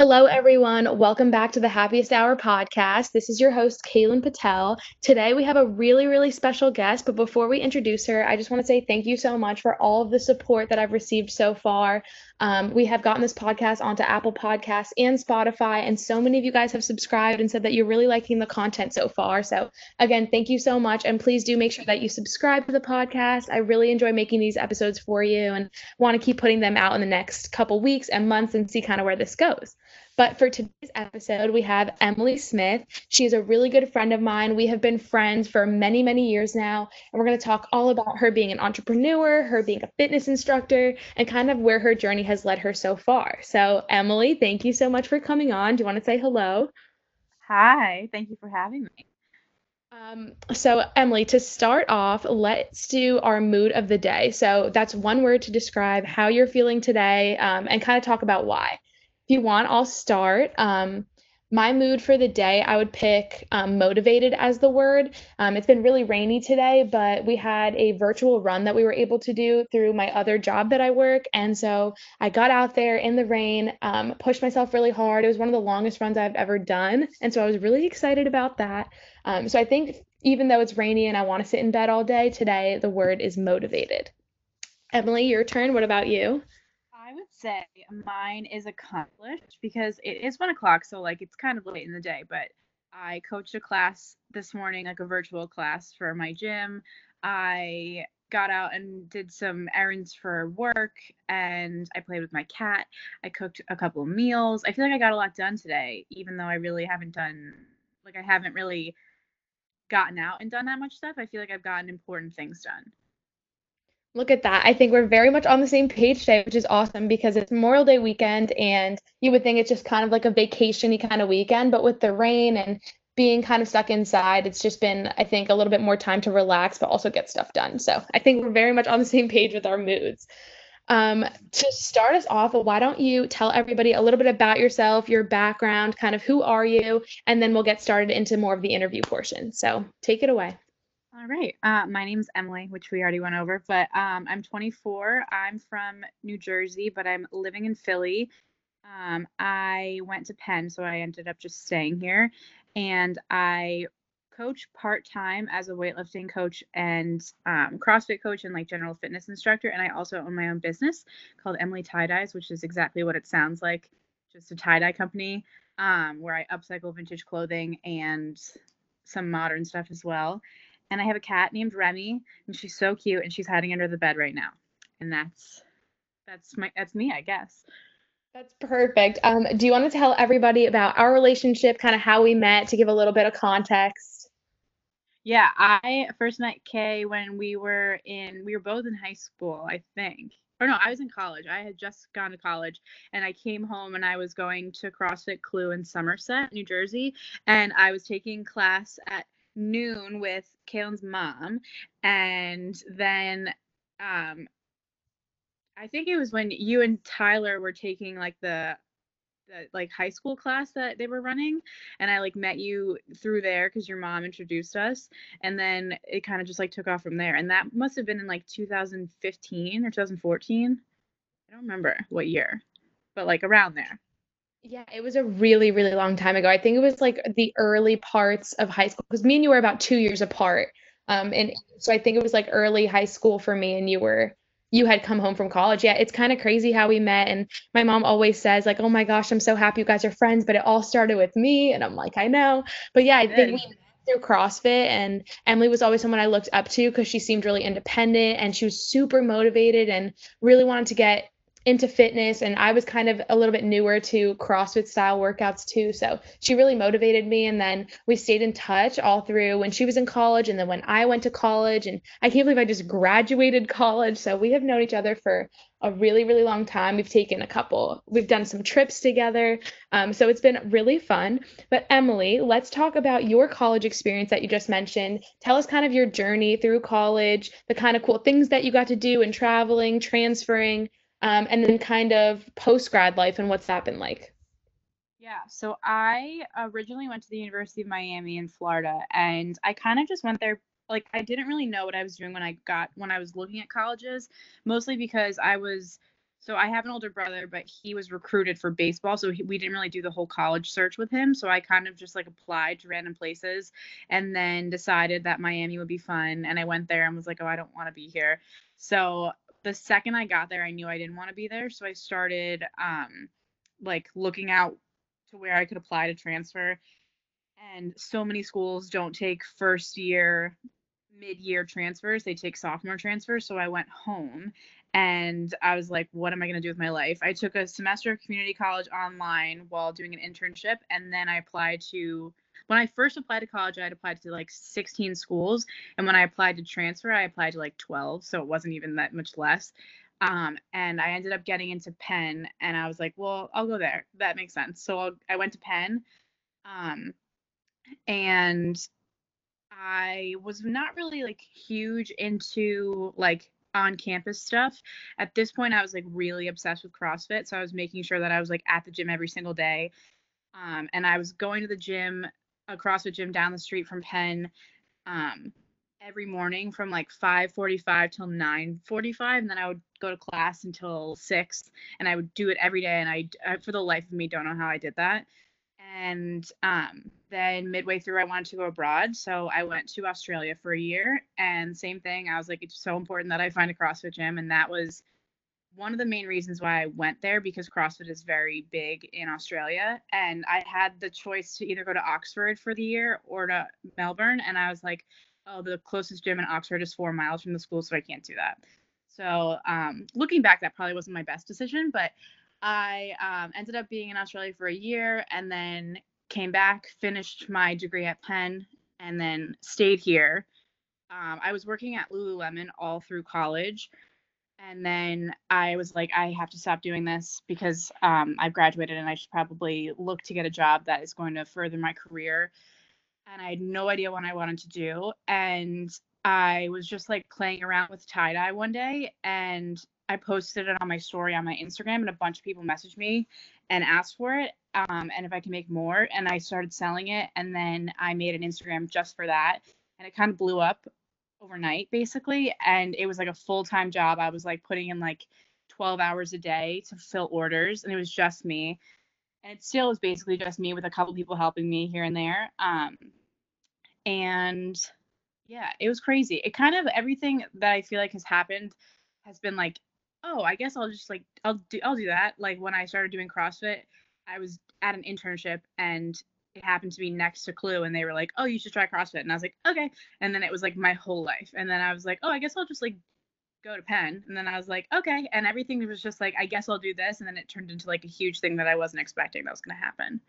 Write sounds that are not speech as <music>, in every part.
Hello, everyone. Welcome back to the Happiest Hour podcast. This is your host, Kaylin Patel. Today, we have a really, really special guest. But before we introduce her, I just want to say thank you so much for all of the support that I've received so far. Um, we have gotten this podcast onto Apple Podcasts and Spotify, and so many of you guys have subscribed and said that you're really liking the content so far. So, again, thank you so much. And please do make sure that you subscribe to the podcast. I really enjoy making these episodes for you and want to keep putting them out in the next couple weeks and months and see kind of where this goes. But for today's episode, we have Emily Smith. She's a really good friend of mine. We have been friends for many, many years now. And we're going to talk all about her being an entrepreneur, her being a fitness instructor, and kind of where her journey has led her so far. So, Emily, thank you so much for coming on. Do you want to say hello? Hi, thank you for having me. Um, so, Emily, to start off, let's do our mood of the day. So, that's one word to describe how you're feeling today um, and kind of talk about why you want, I'll start. Um, my mood for the day, I would pick um, motivated as the word. Um, it's been really rainy today, but we had a virtual run that we were able to do through my other job that I work. And so I got out there in the rain, um, pushed myself really hard. It was one of the longest runs I've ever done. And so I was really excited about that. Um, so I think even though it's rainy and I want to sit in bed all day, today the word is motivated. Emily, your turn. What about you? Say mine is accomplished because it is one o'clock, so like it's kind of late in the day. But I coached a class this morning, like a virtual class for my gym. I got out and did some errands for work and I played with my cat. I cooked a couple of meals. I feel like I got a lot done today, even though I really haven't done, like, I haven't really gotten out and done that much stuff. I feel like I've gotten important things done. Look at that. I think we're very much on the same page today, which is awesome because it's Memorial Day weekend and you would think it's just kind of like a vacation kind of weekend, but with the rain and being kind of stuck inside, it's just been, I think, a little bit more time to relax, but also get stuff done. So I think we're very much on the same page with our moods. Um, to start us off, why don't you tell everybody a little bit about yourself, your background, kind of who are you, and then we'll get started into more of the interview portion. So take it away. All right. Uh, my name's Emily, which we already went over, but um, I'm 24. I'm from New Jersey, but I'm living in Philly. Um, I went to Penn, so I ended up just staying here. And I coach part time as a weightlifting coach and um, CrossFit coach and like general fitness instructor. And I also own my own business called Emily Tie Dyes, which is exactly what it sounds like just a tie dye company um, where I upcycle vintage clothing and some modern stuff as well and I have a cat named Remy, and she's so cute, and she's hiding under the bed right now. And that's that's my that's me, I guess. That's perfect. Um, do you want to tell everybody about our relationship, kind of how we met, to give a little bit of context? Yeah, I first met Kay when we were in we were both in high school, I think. Or no, I was in college. I had just gone to college and I came home and I was going to CrossFit Clue in Somerset, New Jersey, and I was taking class at noon with Kaylin's mom, and then um, I think it was when you and Tyler were taking like the the like high school class that they were running and i like met you through there because your mom introduced us and then it kind of just like took off from there and that must have been in like 2015 or 2014 i don't remember what year but like around there yeah, it was a really, really long time ago. I think it was like the early parts of high school because me and you were about two years apart. Um, and so I think it was like early high school for me, and you were you had come home from college. Yeah, it's kind of crazy how we met. And my mom always says, like, oh my gosh, I'm so happy you guys are friends, but it all started with me. And I'm like, I know. But yeah, I think we through CrossFit and Emily was always someone I looked up to because she seemed really independent and she was super motivated and really wanted to get into fitness and I was kind of a little bit newer to CrossFit style workouts too. So she really motivated me and then we stayed in touch all through when she was in college and then when I went to college and I can't believe I just graduated college. So we have known each other for a really really long time. We've taken a couple. We've done some trips together. Um, so it's been really fun. But Emily, let's talk about your college experience that you just mentioned. Tell us kind of your journey through college, the kind of cool things that you got to do in traveling, transferring um, and then kind of post grad life and what's that been like? Yeah, so I originally went to the University of Miami in Florida, and I kind of just went there. Like, I didn't really know what I was doing when I got when I was looking at colleges, mostly because I was so I have an older brother, but he was recruited for baseball, so he, we didn't really do the whole college search with him. So I kind of just like applied to random places, and then decided that Miami would be fun, and I went there and was like, oh, I don't want to be here. So the second I got there, I knew I didn't want to be there, so I started um like looking out to where I could apply to transfer. And so many schools don't take first year mid-year transfers they take sophomore transfers so i went home and I was like, what am I going to do with my life? I took a semester of community college online while doing an internship, and then I applied to. When I first applied to college, I had applied to like 16 schools, and when I applied to transfer, I applied to like 12, so it wasn't even that much less. Um, and I ended up getting into Penn, and I was like, well, I'll go there. That makes sense. So I'll, I went to Penn, um, and I was not really like huge into like on campus stuff. At this point, I was like really obsessed with CrossFit. So I was making sure that I was like at the gym every single day. Um, and I was going to the gym, a CrossFit gym down the street from Penn, um, every morning from like 5:45 till 9:45, and then I would go to class until six, and I would do it every day. And I, I for the life of me, don't know how I did that and um, then midway through i wanted to go abroad so i went to australia for a year and same thing i was like it's so important that i find a crossfit gym and that was one of the main reasons why i went there because crossfit is very big in australia and i had the choice to either go to oxford for the year or to melbourne and i was like oh the closest gym in oxford is four miles from the school so i can't do that so um, looking back that probably wasn't my best decision but I um, ended up being in Australia for a year and then came back, finished my degree at Penn, and then stayed here. Um, I was working at Lululemon all through college. And then I was like, I have to stop doing this because um, I've graduated and I should probably look to get a job that is going to further my career. And I had no idea what I wanted to do. And I was just like playing around with tie dye one day and I posted it on my story on my Instagram, and a bunch of people messaged me and asked for it, um, and if I can make more. And I started selling it, and then I made an Instagram just for that, and it kind of blew up overnight, basically. And it was like a full time job. I was like putting in like 12 hours a day to fill orders, and it was just me. And it still is basically just me with a couple people helping me here and there. Um, and yeah, it was crazy. It kind of everything that I feel like has happened has been like oh, I guess I'll just like I'll do I'll do that. Like when I started doing CrossFit, I was at an internship and it happened to be next to Clue and they were like, "Oh, you should try CrossFit." And I was like, "Okay." And then it was like my whole life. And then I was like, "Oh, I guess I'll just like go to Penn." And then I was like, "Okay." And everything was just like, "I guess I'll do this." And then it turned into like a huge thing that I wasn't expecting that was going to happen.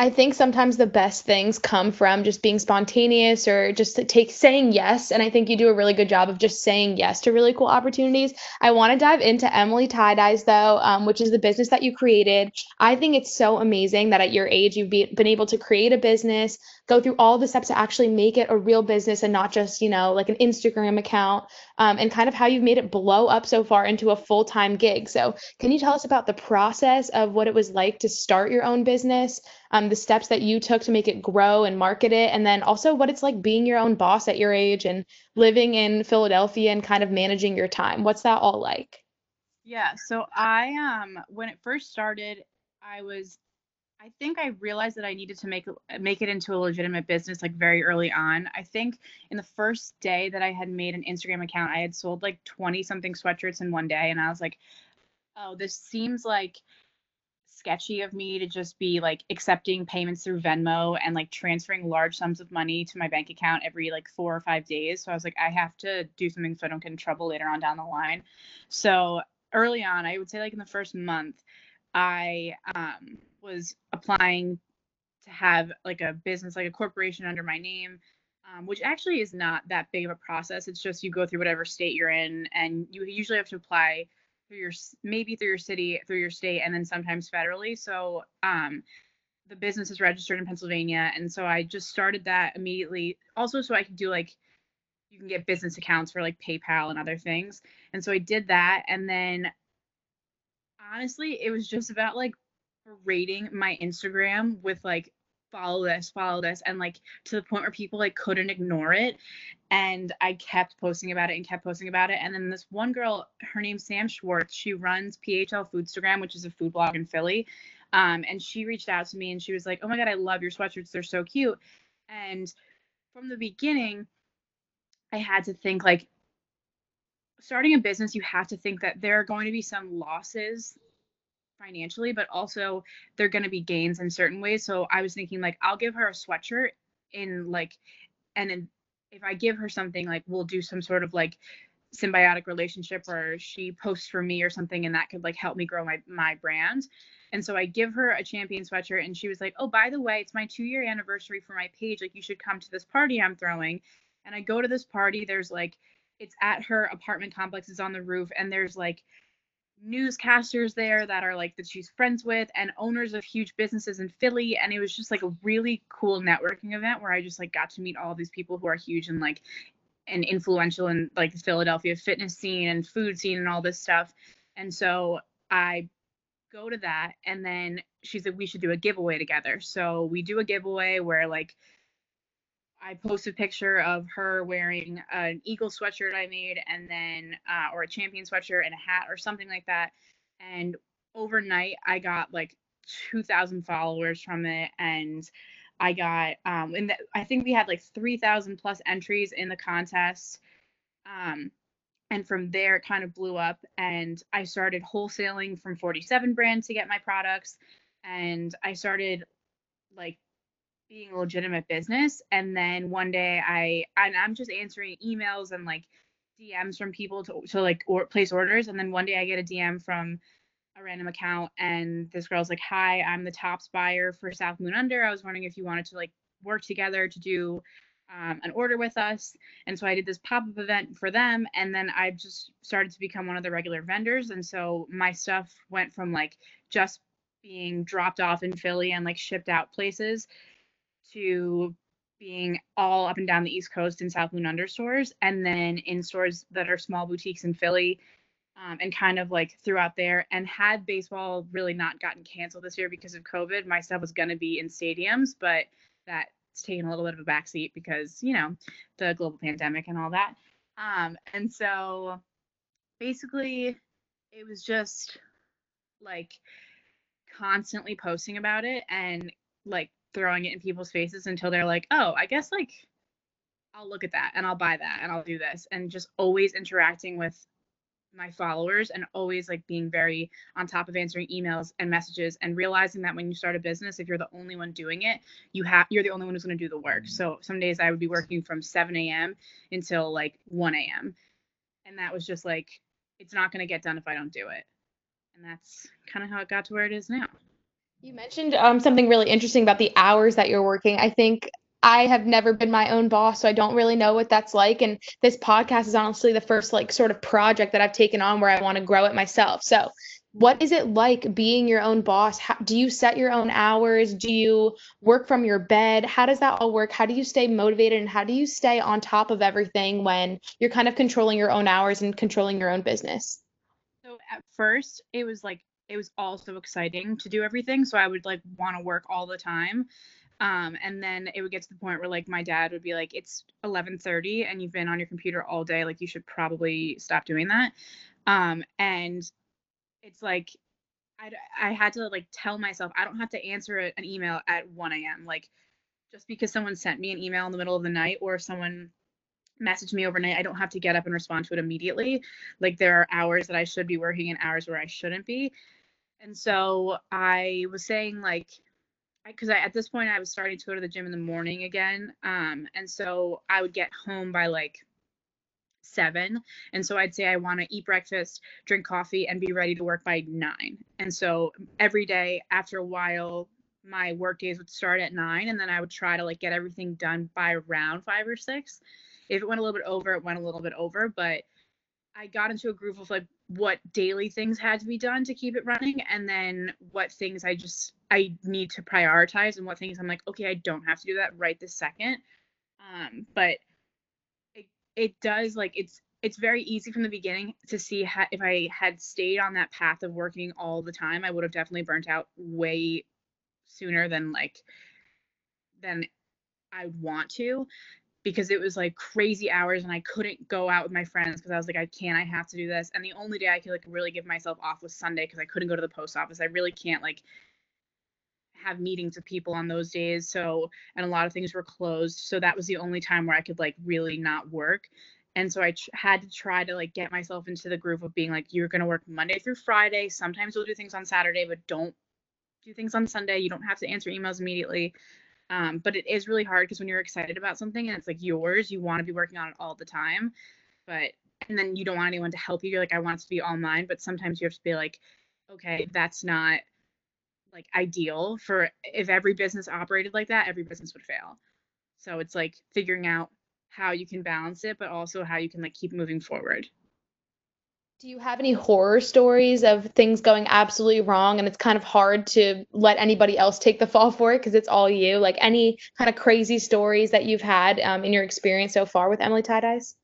I think sometimes the best things come from just being spontaneous or just to take saying yes. And I think you do a really good job of just saying yes to really cool opportunities. I want to dive into Emily Tie Dyes though, um, which is the business that you created. I think it's so amazing that at your age you've be, been able to create a business, go through all the steps to actually make it a real business and not just, you know, like an Instagram account, um, and kind of how you've made it blow up so far into a full time gig. So, can you tell us about the process of what it was like to start your own business? um, the steps that you took to make it grow and market it, and then also what it's like being your own boss at your age and living in Philadelphia and kind of managing your time. What's that all like? Yeah, so I um when it first started, I was I think I realized that I needed to make make it into a legitimate business like very early on. I think in the first day that I had made an Instagram account, I had sold like 20 something sweatshirts in one day and I was like, "Oh, this seems like sketchy of me to just be like accepting payments through Venmo and like transferring large sums of money to my bank account every like four or five days. So I was like, I have to do something so I don't get in trouble later on down the line. So early on, I would say like in the first month, I um, was applying to have like a business, like a corporation under my name. Um, which actually is not that big of a process. It's just you go through whatever state you're in, and you usually have to apply through your maybe through your city, through your state, and then sometimes federally. So um, the business is registered in Pennsylvania, and so I just started that immediately. Also, so I could do like you can get business accounts for like PayPal and other things, and so I did that, and then honestly, it was just about like rating my Instagram with like follow this, follow this, and like to the point where people like couldn't ignore it. And I kept posting about it and kept posting about it. And then this one girl, her name's Sam Schwartz, she runs PHL Foodstagram, which is a food blog in Philly. Um, and she reached out to me and she was like, Oh my God, I love your sweatshirts. They're so cute. And from the beginning, I had to think like starting a business, you have to think that there are going to be some losses financially, but also they're going to be gains in certain ways. So I was thinking like I'll give her a sweatshirt in like and then if I give her something like we'll do some sort of like symbiotic relationship or she posts for me or something and that could like help me grow my my brand. And so I give her a champion sweatshirt and she was like, "Oh, by the way, it's my 2-year anniversary for my page. Like you should come to this party I'm throwing." And I go to this party, there's like it's at her apartment complex, it's on the roof and there's like newscasters there that are like that she's friends with and owners of huge businesses in Philly and it was just like a really cool networking event where I just like got to meet all these people who are huge and like and influential in like the Philadelphia fitness scene and food scene and all this stuff. And so I go to that and then she's like we should do a giveaway together. So we do a giveaway where like I post a picture of her wearing an Eagle sweatshirt I made, and then uh, or a champion sweatshirt and a hat or something like that. And overnight, I got like 2,000 followers from it, and I got um, and I think we had like 3,000 plus entries in the contest. Um, and from there, it kind of blew up, and I started wholesaling from 47 brand to get my products, and I started like being a legitimate business. And then one day i and i'm just answering emails and like dms from people to, to like or place orders. And then one day i get a dm from a random account and this girl's like hi i'm the tops buyer for south moon under. I was wondering if you wanted to like work together to do um, an order with us. And so i did this pop-up event for them. And then i just started to become one of the regular vendors. And so my stuff went from like just being dropped off in philly and like shipped out places to being all up and down the East Coast in South Moon Under stores, and then in stores that are small boutiques in Philly, um, and kind of like throughout there. And had baseball really not gotten canceled this year because of COVID, my stuff was going to be in stadiums, but that's taken a little bit of a backseat because you know the global pandemic and all that. Um, and so basically, it was just like constantly posting about it and like throwing it in people's faces until they're like, oh, I guess like I'll look at that and I'll buy that and I'll do this. And just always interacting with my followers and always like being very on top of answering emails and messages and realizing that when you start a business if you're the only one doing it you have you're the only one who's going to do the work. Mm-hmm. So some days i would be working from 7 a.m until like 1 a.m and that was just like it's not going to get done if i don't do it. And that's kind of how it got to where it is now you mentioned um, something really interesting about the hours that you're working. I think I have never been my own boss, so I don't really know what that's like. And this podcast is honestly the first like sort of project that I've taken on where I want to grow it myself. So, what is it like being your own boss? How, do you set your own hours? Do you work from your bed? How does that all work? How do you stay motivated and how do you stay on top of everything when you're kind of controlling your own hours and controlling your own business? So, at first, it was like it was also exciting to do everything. So I would like want to work all the time. Um, and then it would get to the point where like my dad would be like, it's 11:30 and you've been on your computer all day. Like you should probably stop doing that. Um, and it's like I I had to like tell myself I don't have to answer an email at 1 a.m. Like just because someone sent me an email in the middle of the night or someone messaged me overnight, I don't have to get up and respond to it immediately. Like there are hours that I should be working and hours where I shouldn't be. And so I was saying like because I, at this point I was starting to go to the gym in the morning again. Um, and so I would get home by like seven. And so I'd say I want to eat breakfast, drink coffee, and be ready to work by nine. And so every day after a while, my work days would start at nine, and then I would try to like get everything done by around five or six. If it went a little bit over, it went a little bit over, but I got into a groove of like what daily things had to be done to keep it running and then what things I just I need to prioritize and what things I'm like okay I don't have to do that right this second. Um but it, it does like it's it's very easy from the beginning to see how, if I had stayed on that path of working all the time I would have definitely burnt out way sooner than like than I want to because it was like crazy hours and I couldn't go out with my friends because I was like, I can't, I have to do this. And the only day I could like really give myself off was Sunday because I couldn't go to the post office. I really can't like have meetings with people on those days. So, and a lot of things were closed. So that was the only time where I could like really not work. And so I had to try to like get myself into the groove of being like, you're going to work Monday through Friday. Sometimes you'll do things on Saturday, but don't do things on Sunday. You don't have to answer emails immediately. Um, but it is really hard because when you're excited about something and it's like yours, you want to be working on it all the time. But and then you don't want anyone to help you. You're like, I want it to be all mine. But sometimes you have to be like, okay, that's not like ideal for if every business operated like that, every business would fail. So it's like figuring out how you can balance it, but also how you can like keep moving forward. Do you have any horror stories of things going absolutely wrong and it's kind of hard to let anybody else take the fall for it because it's all you? Like any kind of crazy stories that you've had um, in your experience so far with Emily Tie Dyes?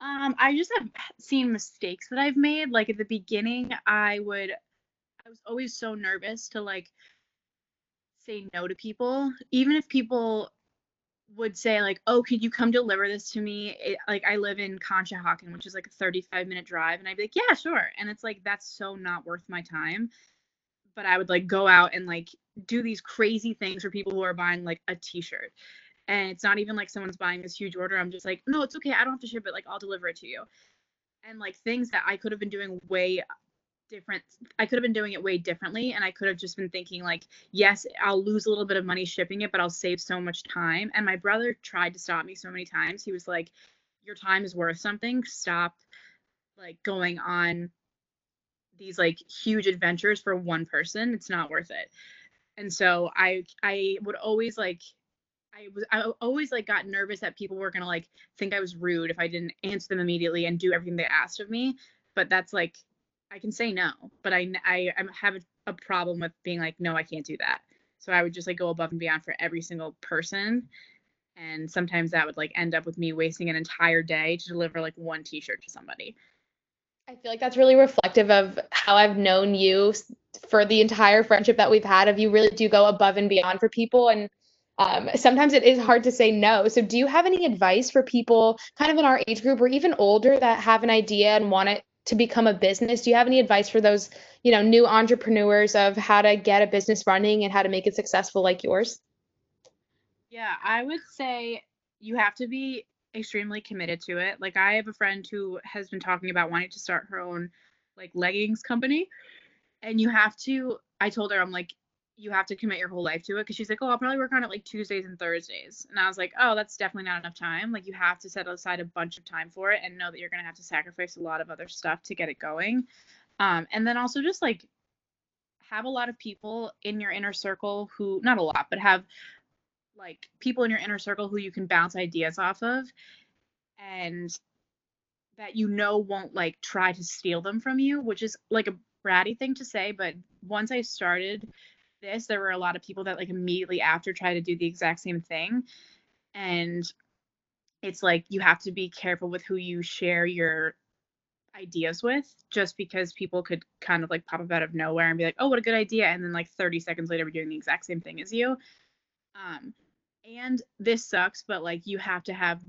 Um, I just have seen mistakes that I've made. Like at the beginning, I would, I was always so nervous to like say no to people, even if people would say like, "Oh, could you come deliver this to me?" It, like I live in Conshohocken, which is like a 35 minute drive, and I'd be like, "Yeah, sure." And it's like that's so not worth my time. But I would like go out and like do these crazy things for people who are buying like a t-shirt. And it's not even like someone's buying this huge order. I'm just like, "No, it's okay. I don't have to ship it. Like I'll deliver it to you." And like things that I could have been doing way different i could have been doing it way differently and i could have just been thinking like yes i'll lose a little bit of money shipping it but i'll save so much time. And my brother tried to stop me so many times. He was like your time is worth something. Stop like going on these like huge adventures for one person. It's not worth it. And so i i would always like I was I always like got nervous that people were gonna like think I was rude if I didn't answer them immediately and do everything they asked of me. But that's like I can say no, but I I, have a, problem with being like, no, I can't do that. So I would just like go above and beyond for every single person. And sometimes that would like end up with me wasting an entire day to deliver like one t-shirt to somebody. I feel like that's really reflective of how I've known you for the entire friendship that we've had. Of you really do go above and beyond for people, and um, sometimes it is hard to say no. So, do you have any advice for people, kind of in our age group or even older, that have an idea and want it to become a business do you have any advice for those you know new entrepreneurs of how to get a business running and how to make it successful like yours? Yeah i would say you have to be extremely committed to it. Like i have a friend who has been talking about wanting to start her own like leggings company and you have to i told her i'm like you have to commit your whole life to it because she's like, oh, I'll probably work on it like Tuesdays and Thursdays. And I was like, oh, that's definitely not enough time. Like you have to set aside a bunch of time for it and know that you're gonna have to sacrifice a lot of other stuff to get it going. Um, and then also just like have a lot of people in your inner circle who not a lot, but have like people in your inner circle who you can bounce ideas off of and that you know won't like try to steal them from you, which is like a bratty thing to say, but once I started this, there were a lot of people that like immediately after try to do the exact same thing. And it's like you have to be careful with who you share your ideas with just because people could kind of like pop up out of nowhere and be like, oh, what a good idea. And then like 30 seconds later, we're doing the exact same thing as you. Um, and this sucks, but like you have to have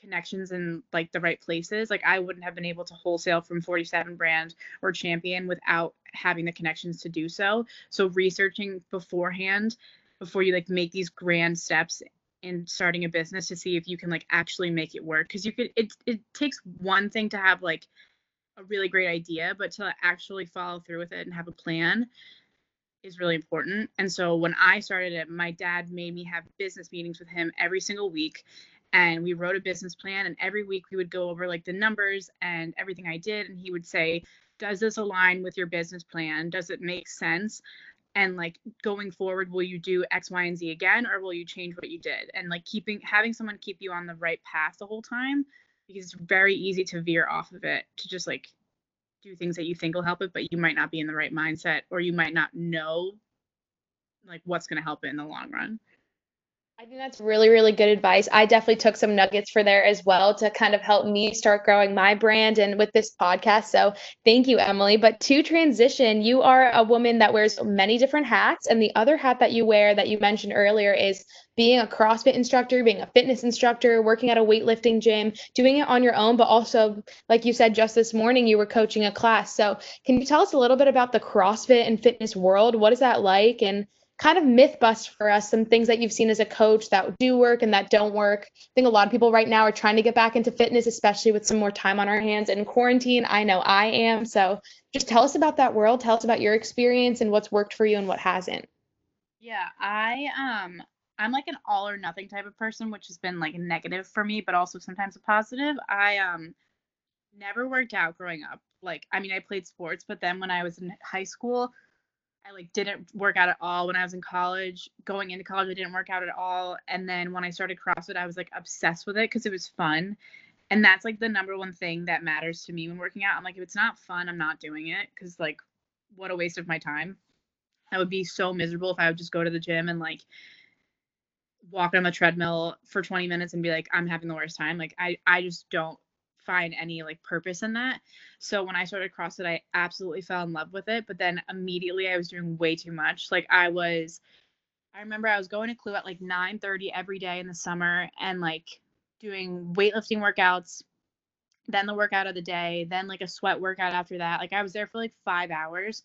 connections in like the right places. Like I wouldn't have been able to wholesale from 47 brand or champion without having the connections to do so. So researching beforehand before you like make these grand steps in starting a business to see if you can like actually make it work because you could it it takes one thing to have like a really great idea but to actually follow through with it and have a plan is really important. And so when I started it, my dad made me have business meetings with him every single week and we wrote a business plan and every week we would go over like the numbers and everything I did and he would say does this align with your business plan? Does it make sense? And like going forward will you do x y and z again or will you change what you did? And like keeping having someone keep you on the right path the whole time because it's very easy to veer off of it to just like do things that you think will help it but you might not be in the right mindset or you might not know like what's going to help it in the long run I think that's really, really good advice. I definitely took some nuggets for there as well to kind of help me start growing my brand and with this podcast. So thank you, Emily. But to transition, you are a woman that wears many different hats. And the other hat that you wear that you mentioned earlier is being a CrossFit instructor, being a fitness instructor, working at a weightlifting gym, doing it on your own, but also, like you said just this morning, you were coaching a class. So can you tell us a little bit about the CrossFit and fitness world? What is that like? And kind of myth bust for us some things that you've seen as a coach that do work and that don't work. I think a lot of people right now are trying to get back into fitness, especially with some more time on our hands in quarantine. I know I am. So just tell us about that world. Tell us about your experience and what's worked for you and what hasn't. Yeah, I um I'm like an all or nothing type of person, which has been like a negative for me, but also sometimes a positive. I um never worked out growing up. Like I mean I played sports, but then when I was in high school, I like didn't work out at all when I was in college. Going into college, I didn't work out at all. And then when I started CrossFit, I was like obsessed with it because it was fun. And that's like the number one thing that matters to me when working out. I'm like, if it's not fun, I'm not doing it because like, what a waste of my time. I would be so miserable if I would just go to the gym and like walk on the treadmill for 20 minutes and be like, I'm having the worst time. Like, I I just don't find any like purpose in that. So when I started CrossFit, I absolutely fell in love with it. But then immediately I was doing way too much. Like I was, I remember I was going to Clue at like 9:30 every day in the summer and like doing weightlifting workouts, then the workout of the day, then like a sweat workout after that. Like I was there for like five hours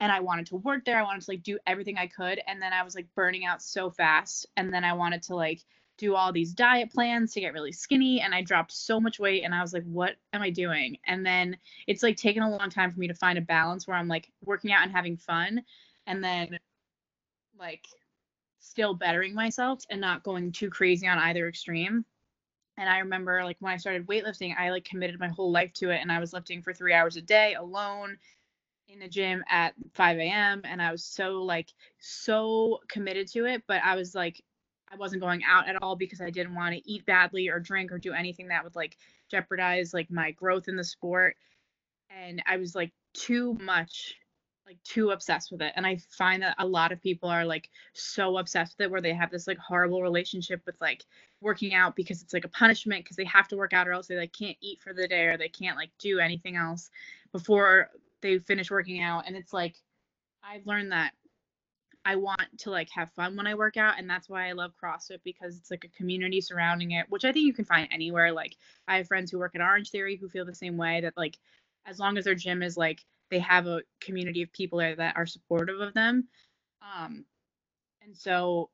and I wanted to work there. I wanted to like do everything I could. And then I was like burning out so fast. And then I wanted to like do all these diet plans to get really skinny and I dropped so much weight and I was like what am I doing? And then it's like taken a long time for me to find a balance where I'm like working out and having fun and then like still bettering myself and not going too crazy on either extreme. And I remember like when I started weightlifting, I like committed my whole life to it and I was lifting for 3 hours a day alone in the gym at 5 a.m. and I was so like so committed to it, but I was like I wasn't going out at all because I didn't want to eat badly or drink or do anything that would like jeopardize like my growth in the sport. And I was like too much like too obsessed with it. And I find that a lot of people are like so obsessed with it where they have this like horrible relationship with like working out because it's like a punishment because they have to work out or else they like can't eat for the day or they can't like do anything else before they finish working out. And it's like I've learned that I want to like have fun when I work out and that's why I love CrossFit because it's like a community surrounding it, which I think you can find anywhere. Like I have friends who work at Orange Theory who feel the same way that like as long as their gym is like they have a community of people there that are supportive of them. Um and so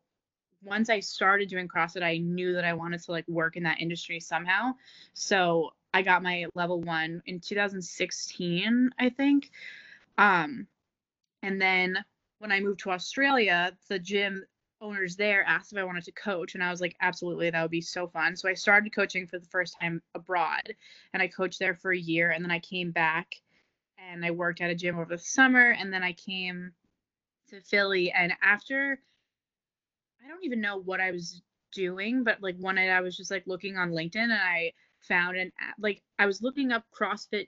once I started doing CrossFit, I knew that I wanted to like work in that industry somehow. So I got my level 1 in 2016, I think. Um and then when I moved to Australia, the gym owners there asked if I wanted to coach, and I was like, absolutely, that would be so fun. So I started coaching for the first time abroad, and I coached there for a year, and then I came back and I worked at a gym over the summer, and then I came to Philly, and after I don't even know what I was doing, but like one night I was just like looking on LinkedIn and I found an like I was looking up CrossFit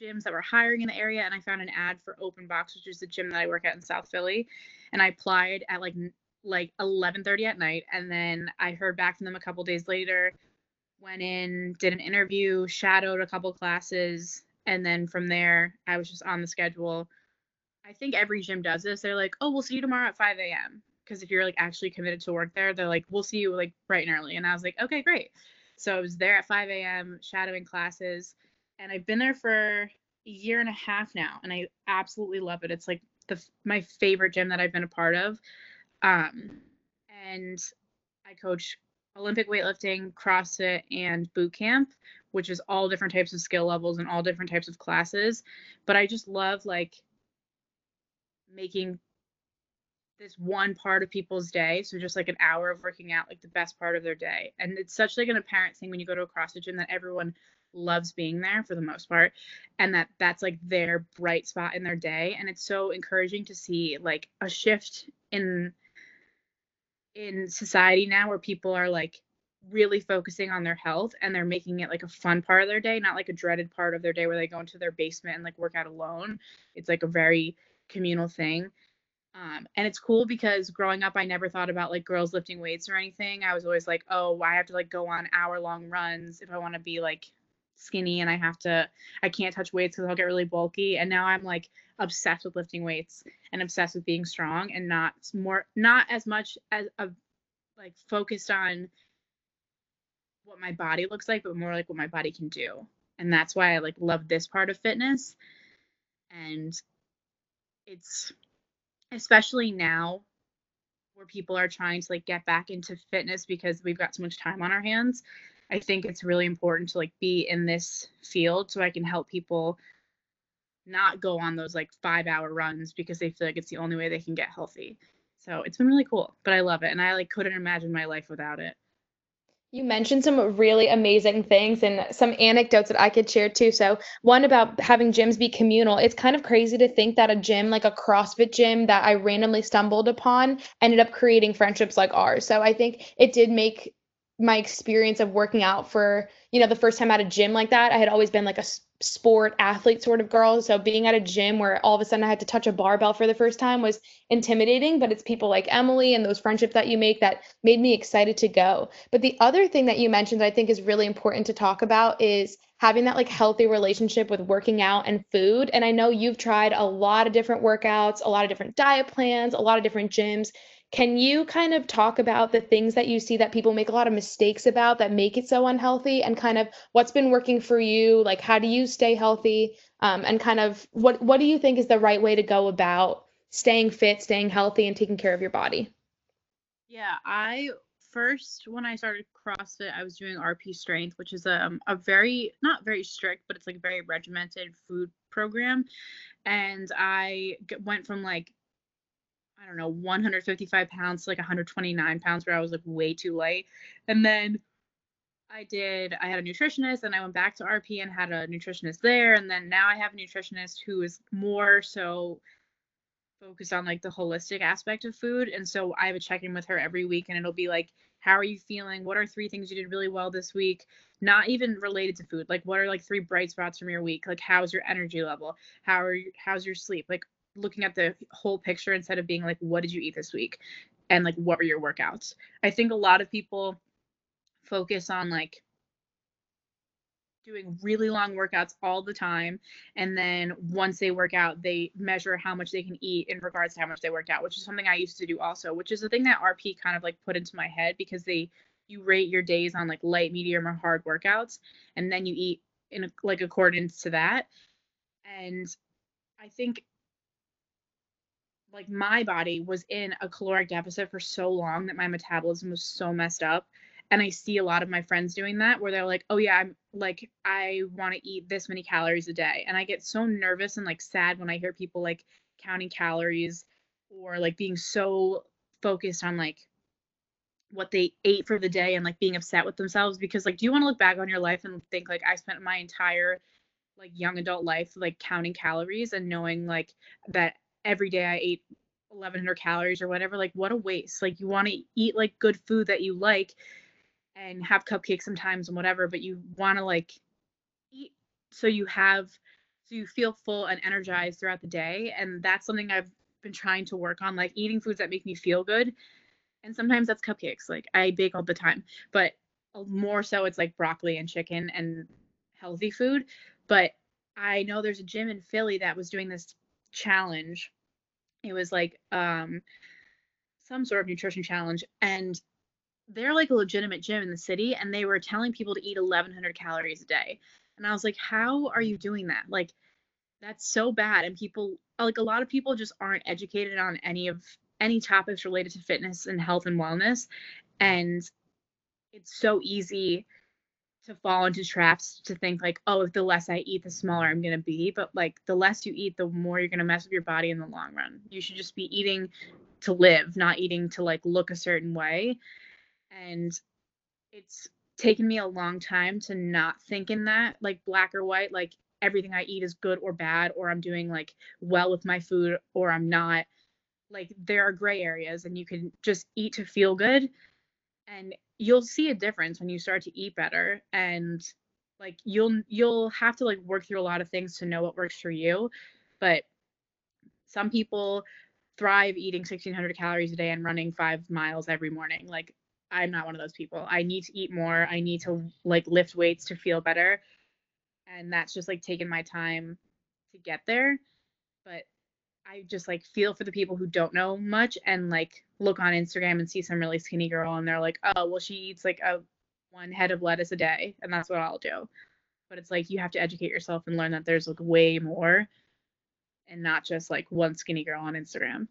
gyms that were hiring in the area and I found an ad for Open Box, which is the gym that I work at in South Philly. And I applied at like like 11:30 at night and then I heard back from them a couple days later, went in, did an interview, shadowed a couple classes, and then from there I was just on the schedule. I think every gym does this. They're like, "Oh, we'll see you tomorrow at 5 a.m." Because if you're like actually committed to work there, they're like, "We'll see you like bright and early." And I was like, "Okay, great." So I was there at 5 a.m. shadowing classes and I've been there for a year and a half now, and I absolutely love it. It's like the my favorite gym that I've been a part of. Um, and I coach Olympic weightlifting, CrossFit, and boot camp, which is all different types of skill levels and all different types of classes. But I just love like making this one part of people's day. So just like an hour of working out, like the best part of their day. And it's such like an apparent thing when you go to a CrossFit gym that everyone loves being there for the most part and that that's like their bright spot in their day and it's so encouraging to see like a shift in in society now where people are like really focusing on their health and they're making it like a fun part of their day not like a dreaded part of their day where they go into their basement and like work out alone it's like a very communal thing Um, and it's cool because growing up, I never thought about like girls lifting weights or anything. I was always like, oh, I have to like go on hour long runs if I want to be like skinny and I have to, I can't touch weights because I'll get really bulky. And now I'm like obsessed with lifting weights and obsessed with being strong and not more, not as much as a like focused on what my body looks like, but more like what my body can do. And that's why I like love this part of fitness. And it's especially now where people are trying to like get back into fitness because we've got so much time on our hands i think it's really important to like be in this field so i can help people not go on those like five hour runs because they feel like it's the only way they can get healthy so it's been really cool but i love it and i like couldn't imagine my life without it you mentioned some really amazing things and some anecdotes that I could share too. So, one about having gyms be communal. It's kind of crazy to think that a gym, like a CrossFit gym that I randomly stumbled upon, ended up creating friendships like ours. So, I think it did make my experience of working out for, you know, the first time at a gym like that, I had always been like a sport athlete sort of girl. So being at a gym where all of a sudden I had to touch a barbell for the first time was intimidating, but it's people like Emily and those friendships that you make that made me excited to go. But the other thing that you mentioned that I think is really important to talk about is having that like healthy relationship with working out and food. And I know you've tried a lot of different workouts, a lot of different diet plans, a lot of different gyms. Can you kind of talk about the things that you see that people make a lot of mistakes about that make it so unhealthy and kind of what's been working for you? Like, how do you stay healthy? Um, and kind of what, what do you think is the right way to go about staying fit, staying healthy, and taking care of your body? Yeah, I first when I started CrossFit, I was doing RP Strength, which is a, um, a very not very strict, but it's like a very regimented food program. And I went from like I don't know, 155 pounds to like 129 pounds where I was like way too light. And then I did, I had a nutritionist and I went back to RP and had a nutritionist there. And then now I have a nutritionist who is more so focused on like the holistic aspect of food. And so I have a check in with her every week and it'll be like, how are you feeling? What are three things you did really well this week? Not even related to food. Like what are like three bright spots from your week? Like how's your energy level? How are you how's your sleep? Like looking at the whole picture instead of being like what did you eat this week? and like what were your workouts? I think a lot of people focus on like doing really long workouts all the time and then once they work out they measure how much they can eat in regards to how much they worked out which is something i used to do also which is the thing that rp kind of like put into my head because they you rate your days on like light medium or hard workouts and then you eat in like accordance to that and i think like my body was in a caloric deficit for so long that my metabolism was so messed up and i see a lot of my friends doing that where they're like oh yeah i'm like i want to eat this many calories a day and i get so nervous and like sad when i hear people like counting calories or like being so focused on like what they ate for the day and like being upset with themselves because like do you want to look back on your life and think like i spent my entire like young adult life like counting calories and knowing like that every day I ate 1100 calories or whatever like what a waste. Like you want to eat like good food that you like and have cupcakes sometimes and whatever but you want to like eat so you have so you feel full and energized throughout the day. And that's something I've been trying to work on like eating foods that make me feel good. And sometimes that's cupcakes like I bake all the time but more so it's like broccoli and chicken and healthy food. But I know there's a gym in Philly that was doing this challenge. It was like um some sort of nutrition challenge and they're like a legitimate gym in the city and they were telling people to eat 1100 calories a day. And I was like, "How are you doing that?" Like that's so bad and people like a lot of people just aren't educated on any of any topics related to fitness and health and wellness and it's so easy to fall into traps to think like, oh, if the less I eat, the smaller I'm gonna be. But like the less you eat, the more you're gonna mess with your body in the long run. You should just be eating to live, not eating to like look a certain way. And it's taken me a long time to not think in that, like black or white, like everything I eat is good or bad, or I'm doing like well with my food or I'm not. Like there are gray areas and you can just eat to feel good. And you'll see a difference when you start to eat better and like you'll you'll have to like work through a lot of things to know what works for you but some people thrive eating 1600 calories a day and running 5 miles every morning. Like I'm not one of those people. I need to eat more. I need to like lift weights to feel better. And that's just like taking my time to get there. But I just like feel for the people who don't know much and like look on Instagram and see some really skinny girl and they're like, "Oh, well she eats like a one head of lettuce a day and that's what I'll do." But it's like you have to educate yourself and learn that there's like way more and not just like one skinny girl on Instagram.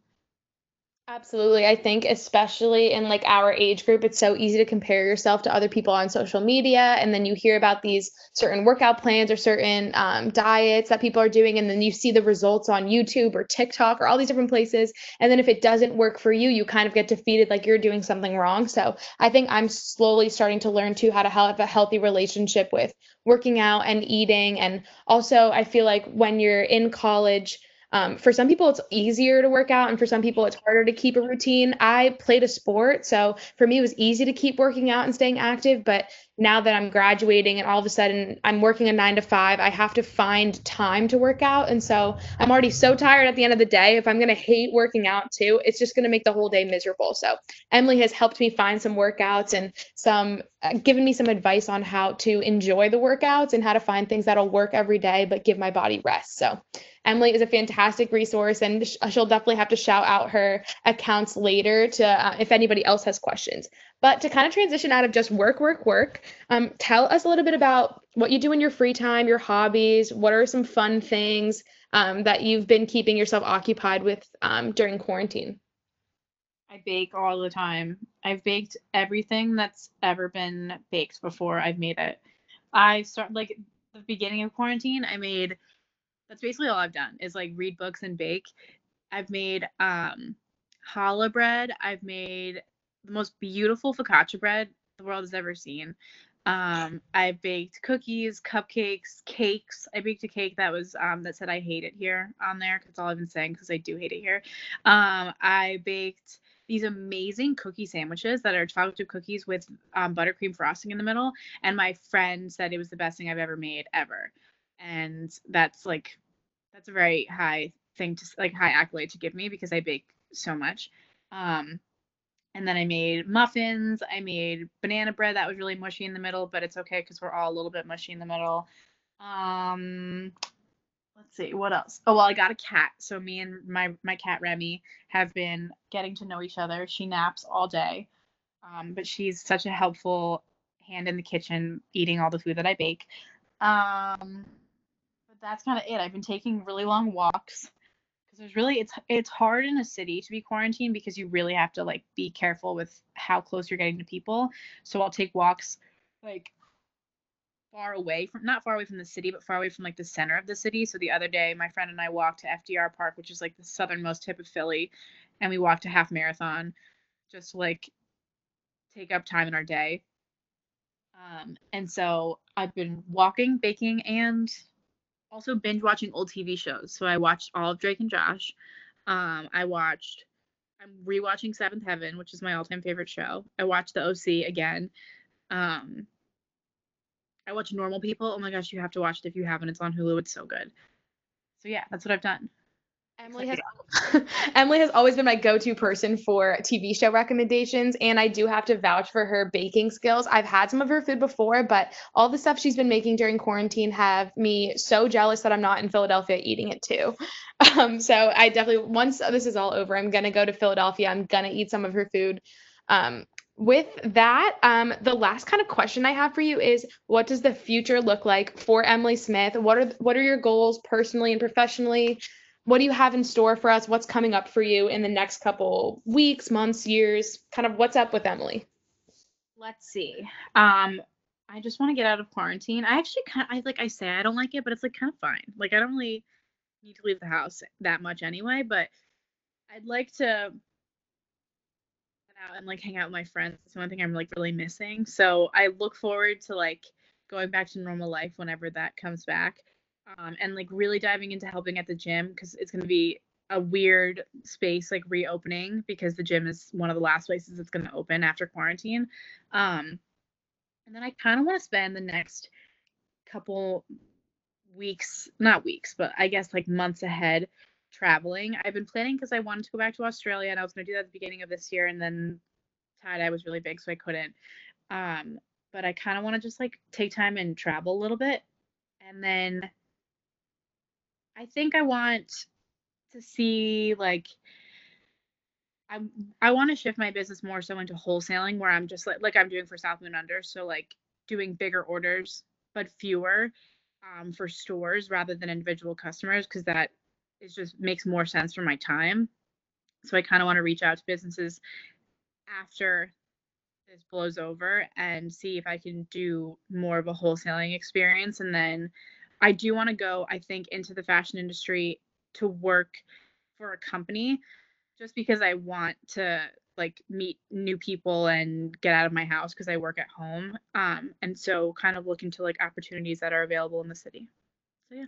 Absolutely. I think especially in like our age group, it's so easy to compare yourself to other people on social media. And then you hear about these certain workout plans or certain um, diets that people are doing. And then you see the results on YouTube or TikTok or all these different places. And then if it doesn't work for you, you kind of get defeated like you're doing something wrong. So I think I'm slowly starting to learn too how to have a healthy relationship with working out and eating. And also, I feel like when you're in college, um, for some people, it's easier to work out, and for some people, it's harder to keep a routine. I played a sport, so for me, it was easy to keep working out and staying active. But now that I'm graduating and all of a sudden I'm working a nine to five, I have to find time to work out. And so I'm already so tired at the end of the day. If I'm going to hate working out too, it's just going to make the whole day miserable. So Emily has helped me find some workouts and some uh, given me some advice on how to enjoy the workouts and how to find things that'll work every day but give my body rest. So Emily is a fantastic resource, and she'll definitely have to shout out her accounts later to uh, if anybody else has questions. But to kind of transition out of just work, work, work, um, tell us a little bit about what you do in your free time, your hobbies. What are some fun things um, that you've been keeping yourself occupied with um, during quarantine? I bake all the time. I've baked everything that's ever been baked before I've made it. I start like the beginning of quarantine, I made that's basically all I've done is like read books and bake. I've made um challah bread. I've made the most beautiful focaccia bread the world has ever seen. Um, I baked cookies, cupcakes, cakes. I baked a cake that was um, that said I hate it here on there because all I've been saying because I do hate it here. Um, I baked these amazing cookie sandwiches that are chocolate chip cookies with um, buttercream frosting in the middle, and my friend said it was the best thing I've ever made ever, and that's like that's a very high thing to like high accolade to give me because I bake so much. Um, and then I made muffins. I made banana bread that was really mushy in the middle, but it's okay because we're all a little bit mushy in the middle. Um, let's see what else. Oh well, I got a cat. So me and my my cat Remy have been getting to know each other. She naps all day, um, but she's such a helpful hand in the kitchen, eating all the food that I bake. Um, that's kind of it. I've been taking really long walks because there's really it's it's hard in a city to be quarantined because you really have to like be careful with how close you're getting to people. So I'll take walks like far away from not far away from the city, but far away from like the center of the city. So the other day, my friend and I walked to FDR Park, which is like the southernmost tip of Philly, and we walked a half marathon, just to, like take up time in our day. Um, and so I've been walking, baking, and also binge watching old TV shows. So I watched all of Drake and Josh. Um, I watched. I'm rewatching Seventh Heaven, which is my all-time favorite show. I watched The OC again. Um, I watch Normal People. Oh my gosh, you have to watch it if you haven't. It's on Hulu. It's so good. So yeah, that's what I've done. Emily has <laughs> Emily has always been my go-to person for TV show recommendations, and I do have to vouch for her baking skills. I've had some of her food before, but all the stuff she's been making during quarantine have me so jealous that I'm not in Philadelphia eating it too. <laughs> Um, so I definitely once this is all over, I'm gonna go to Philadelphia. I'm gonna eat some of her food. Um, with that, um, the last kind of question I have for you is what does the future look like for Emily Smith? What are what are your goals personally and professionally? What do you have in store for us? What's coming up for you in the next couple weeks, months, years? Kind of what's up with Emily? Let's see. Um, I just want to get out of quarantine. I actually kind of, I like I say I don't like it, but it's like kind of fine. Like I don't really need to leave the house that much anyway, but I'd like to out and like hang out with my friends. It's one thing I'm like really missing. So I look forward to like going back to normal life whenever that comes back um, and like really diving into helping at the gym because it's going to be a weird space like reopening because the gym is one of the last places that's going to open after quarantine. Um, and then I kind of want to spend the next couple weeks, not weeks, but I guess like months ahead, traveling. I've been planning because I wanted to go back to Australia and I was going to do that at the beginning of this year and then tie dye was really big so I couldn't. Um, but I kind of want to just like take time and travel a little bit. And then I think I want to see like I I want to shift my business more so into wholesaling where I'm just like like I'm doing for South Moon Under, so like doing bigger orders but fewer um, for stores rather than individual customers because that is just makes more sense for my time. So I kind of want to reach out to businesses after this blows over and see if I can do more of a wholesaling experience. And then I do want to go, I think, into the fashion industry to work for a company just because I want to like meet new people and get out of my house because I work at home. Um, and so kind of look into like opportunities that are available in the city. So yeah.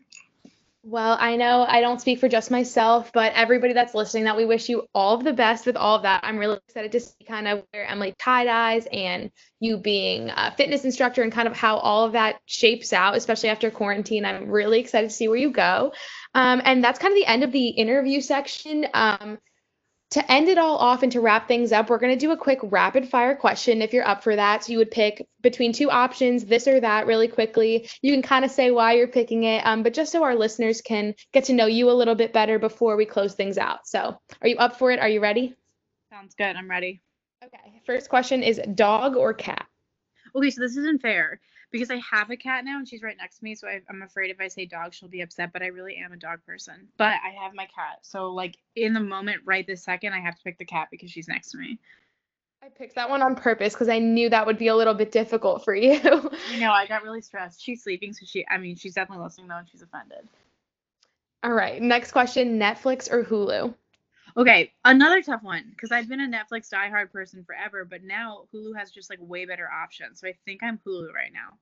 Well, I know I don't speak for just myself, but everybody that's listening, that we wish you all of the best with all of that. I'm really excited to see kind of where Emily tie dyes and you being a fitness instructor and kind of how all of that shapes out, especially after quarantine. I'm really excited to see where you go. Um, and that's kind of the end of the interview section. Um, to end it all off and to wrap things up, we're going to do a quick rapid fire question if you're up for that. So you would pick between two options, this or that, really quickly. You can kind of say why you're picking it, um, but just so our listeners can get to know you a little bit better before we close things out. So are you up for it? Are you ready? Sounds good. I'm ready. Okay. First question is dog or cat? Okay, so this isn't fair because I have a cat now and she's right next to me. So I, am afraid if I say dog, she'll be upset. But I really am a dog person. But I have my cat. So, like, in the moment, right this second, I have to pick the cat because she's next to me. I picked that one on purpose because I knew that would be a little bit difficult for you. <laughs> you know, I got really stressed. She's sleeping. So she, I mean, she's definitely listening though and she's offended. All right. Next question Netflix or Hulu? Okay, another tough one because I've been a Netflix diehard person forever, but now Hulu has just like way better options. So I think I'm Hulu right now.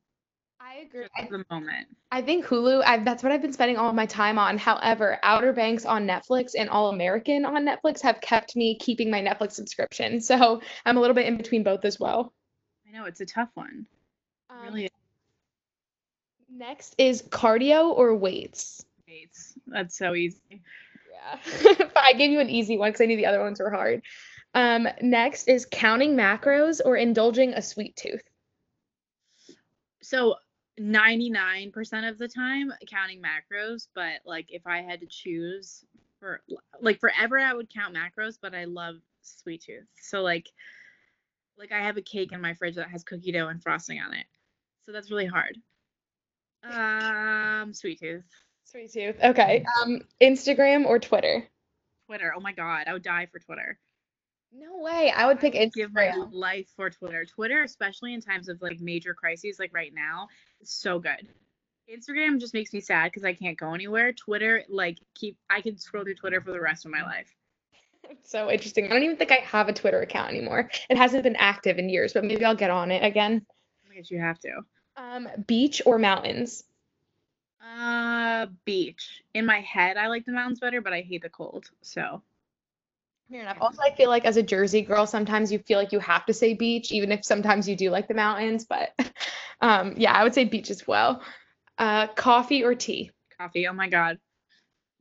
I agree. At the moment, I think Hulu. I've, that's what I've been spending all my time on. However, Outer Banks on Netflix and All American on Netflix have kept me keeping my Netflix subscription. So I'm a little bit in between both as well. I know it's a tough one. Um, really. Next is cardio or weights. Weights. That's so easy. <laughs> Yeah. I gave you an easy one because I knew the other ones were hard. Um, next is counting macros or indulging a sweet tooth. So 99% of the time counting macros, but like if I had to choose for like forever I would count macros, but I love sweet tooth. So like like I have a cake in my fridge that has cookie dough and frosting on it. So that's really hard. Um sweet tooth. Sweet tooth. Okay. Um, Instagram or Twitter? Twitter. Oh my god, I would die for Twitter. No way. I would pick Instagram. Give my life for Twitter. Twitter, especially in times of like major crises, like right now, is so good. Instagram just makes me sad because I can't go anywhere. Twitter, like, keep I can scroll through Twitter for the rest of my life. <laughs> so interesting. I don't even think I have a Twitter account anymore. It hasn't been active in years, but maybe I'll get on it again. I guess you have to. Um, beach or mountains? Uh, beach. In my head, I like the mountains better, but I hate the cold. So. Fair enough. Also, I feel like as a Jersey girl, sometimes you feel like you have to say beach, even if sometimes you do like the mountains. But <laughs> um, yeah, I would say beach as well. Uh, coffee or tea? Coffee. Oh my God.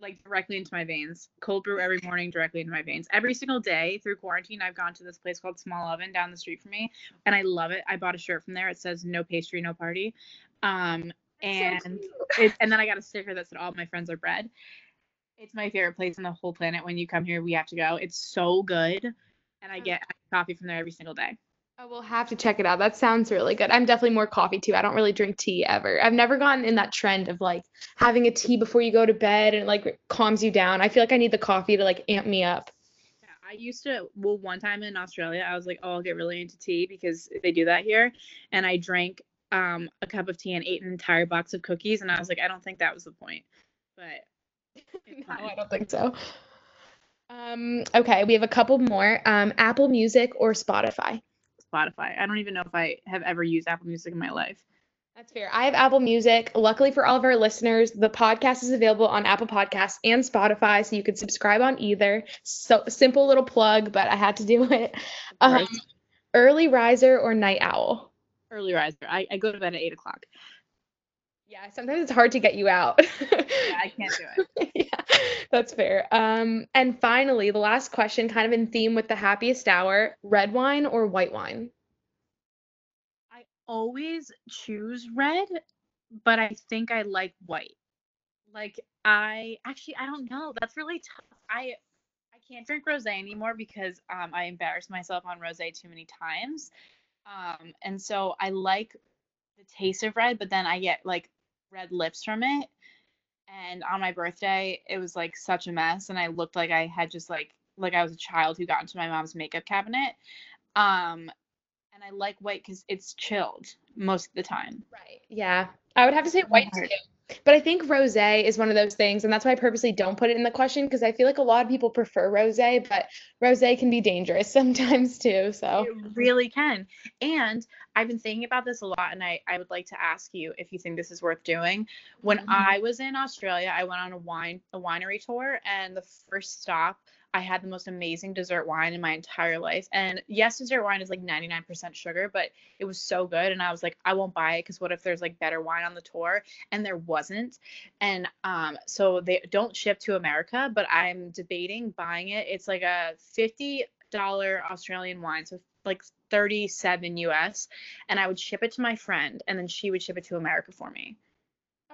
Like directly into my veins. Cold brew every morning, directly into my veins. Every single day through quarantine, I've gone to this place called Small Oven down the street from me, and I love it. I bought a shirt from there. It says "No pastry, no party." Um, and so it, and then I <laughs> got a sticker that said all my friends are bread. It's my favorite place on the whole planet. When you come here, we have to go. It's so good, and I oh. get coffee from there every single day. I will have to check it out. That sounds really good. I'm definitely more coffee too. I don't really drink tea ever. I've never gotten in that trend of like having a tea before you go to bed and it like calms you down. I feel like I need the coffee to like amp me up. Yeah, I used to well one time in Australia, I was like, "Oh, I'll get really into tea because they do that here." And I drank um, a cup of tea and ate an entire box of cookies. And I was like, I don't think that was the point. But <laughs> no, I don't think so. Um, okay, we have a couple more. Um, Apple Music or Spotify? Spotify. I don't even know if I have ever used Apple Music in my life. That's fair. I have Apple Music. Luckily for all of our listeners, the podcast is available on Apple Podcasts and Spotify, so you can subscribe on either. So simple little plug, but I had to do it. Um, early riser or night owl? Early riser. I, I go to bed at eight o'clock. Yeah, sometimes it's hard to get you out. yeah, I can't do it. <laughs> yeah, that's fair. Um, and finally, the last question, kind of in theme with the happiest hour: red wine or white wine? I always choose red, but I think I like white. Like I actually I don't know. That's really tough. I I can't drink rosé anymore because um, I embarrassed myself on rosé too many times. Um, and so I like the taste of red, but then I get like red lips from it. And on my birthday, it was like such a mess, and I looked like I had just like like I was a child who got into my mom's makeup cabinet. Um, and I like white because it's chilled most of the time. Right. Yeah, I would have to say white too. But I think rosé is one of those things, and that's why I purposely don't put it in the question because I feel like a lot of people prefer rosé, but rosé can be dangerous <laughs> sometimes too. So it really can. And I've been thinking about this a lot, and I, I would like to ask you if you think this is worth doing. When mm-hmm. I was in Australia, I went on a wine a winery tour, and the first stop I had the most amazing dessert wine in my entire life. And yes, dessert wine is like 99% sugar, but it was so good. And I was like, I won't buy it because what if there's like better wine on the tour? And there wasn't. And um, so they don't ship to America, but I'm debating buying it. It's like a $50 Australian wine. So like 37 US. And I would ship it to my friend and then she would ship it to America for me.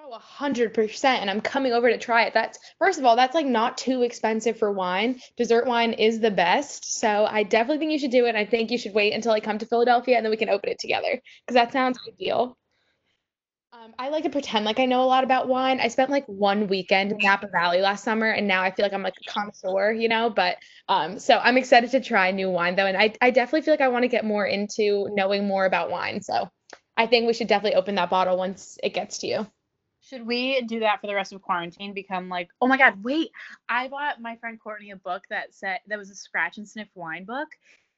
Oh, a hundred percent. And I'm coming over to try it. That's first of all, that's like not too expensive for wine. Dessert wine is the best. So I definitely think you should do it. I think you should wait until I come to Philadelphia and then we can open it together. Because that sounds ideal. Um, I like to pretend like I know a lot about wine. I spent like one weekend in Napa Valley last summer, and now I feel like I'm like a connoisseur, you know. But um, so I'm excited to try new wine though, and I I definitely feel like I want to get more into knowing more about wine. So I think we should definitely open that bottle once it gets to you. Should we do that for the rest of quarantine? Become like, oh my god, wait! I bought my friend Courtney a book that said that was a scratch and sniff wine book.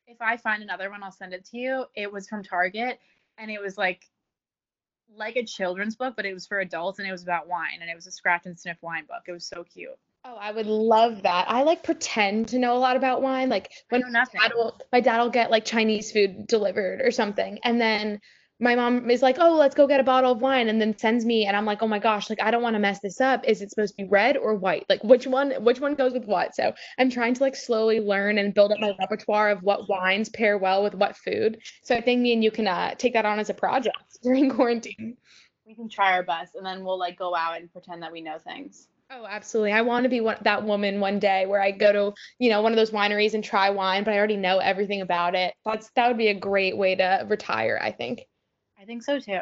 If I find another one, I'll send it to you. It was from Target, and it was like like a children's book, but it was for adults, and it was about wine, and it was a scratch and sniff wine book. It was so cute. Oh, I would love that. I like pretend to know a lot about wine. Like when my dad, will, my dad will get like Chinese food delivered or something, and then my mom is like, "Oh, let's go get a bottle of wine," and then sends me, and I'm like, "Oh my gosh, like I don't want to mess this up. Is it supposed to be red or white? Like which one? Which one goes with what?" So I'm trying to like slowly learn and build up my repertoire of what wines pair well with what food. So I think me and you can uh, take that on as a project <laughs> during quarantine. We can try our best, and then we'll like go out and pretend that we know things. Oh, absolutely. I want to be one, that woman one day where I go to, you know, one of those wineries and try wine, but I already know everything about it. That's that would be a great way to retire, I think. I think so too.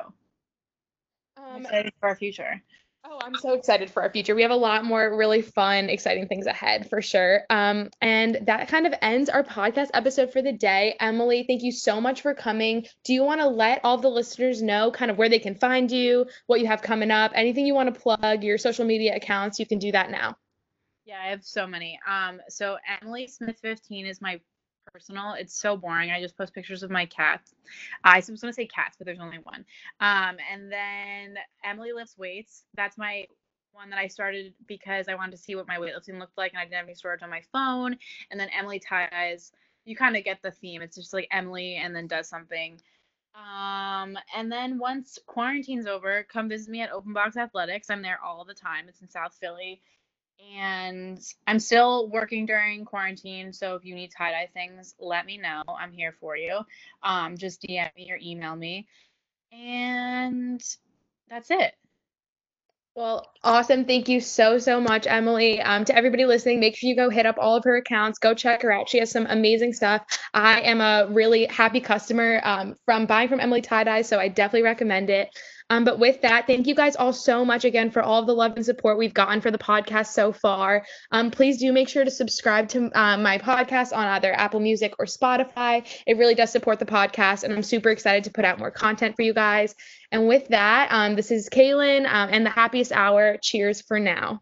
Um, excited for our future. Oh, I'm so excited for our future. We have a lot more really fun, exciting things ahead for sure. Um, and that kind of ends our podcast episode for the day. Emily, thank you so much for coming. Do you want to let all the listeners know kind of where they can find you, what you have coming up, anything you want to plug, your social media accounts? You can do that now. Yeah, I have so many. Um, so Emily Smith 15 is my personal. It's so boring. I just post pictures of my cats. I was going to say cats, but there's only one. Um, and then Emily lifts weights. That's my one that I started because I wanted to see what my weightlifting looked like, and I didn't have any storage on my phone. And then Emily ties. You kind of get the theme. It's just like Emily, and then does something. Um, and then once quarantine's over, come visit me at Open Box Athletics. I'm there all the time. It's in South Philly and I'm still working during quarantine. So if you need tie dye things, let me know. I'm here for you. Um, just DM me or email me, and that's it. Well, awesome. Thank you so, so much, Emily. Um, to everybody listening, make sure you go hit up all of her accounts. Go check her out. She has some amazing stuff. I am a really happy customer um, from buying from Emily Tie Dye, so I definitely recommend it. Um, but with that, thank you guys all so much again for all of the love and support we've gotten for the podcast so far. Um, please do make sure to subscribe to um, my podcast on either Apple Music or Spotify. It really does support the podcast, and I'm super excited to put out more content for you guys. And with that, um, this is Kaylin um, and the happiest hour. Cheers for now.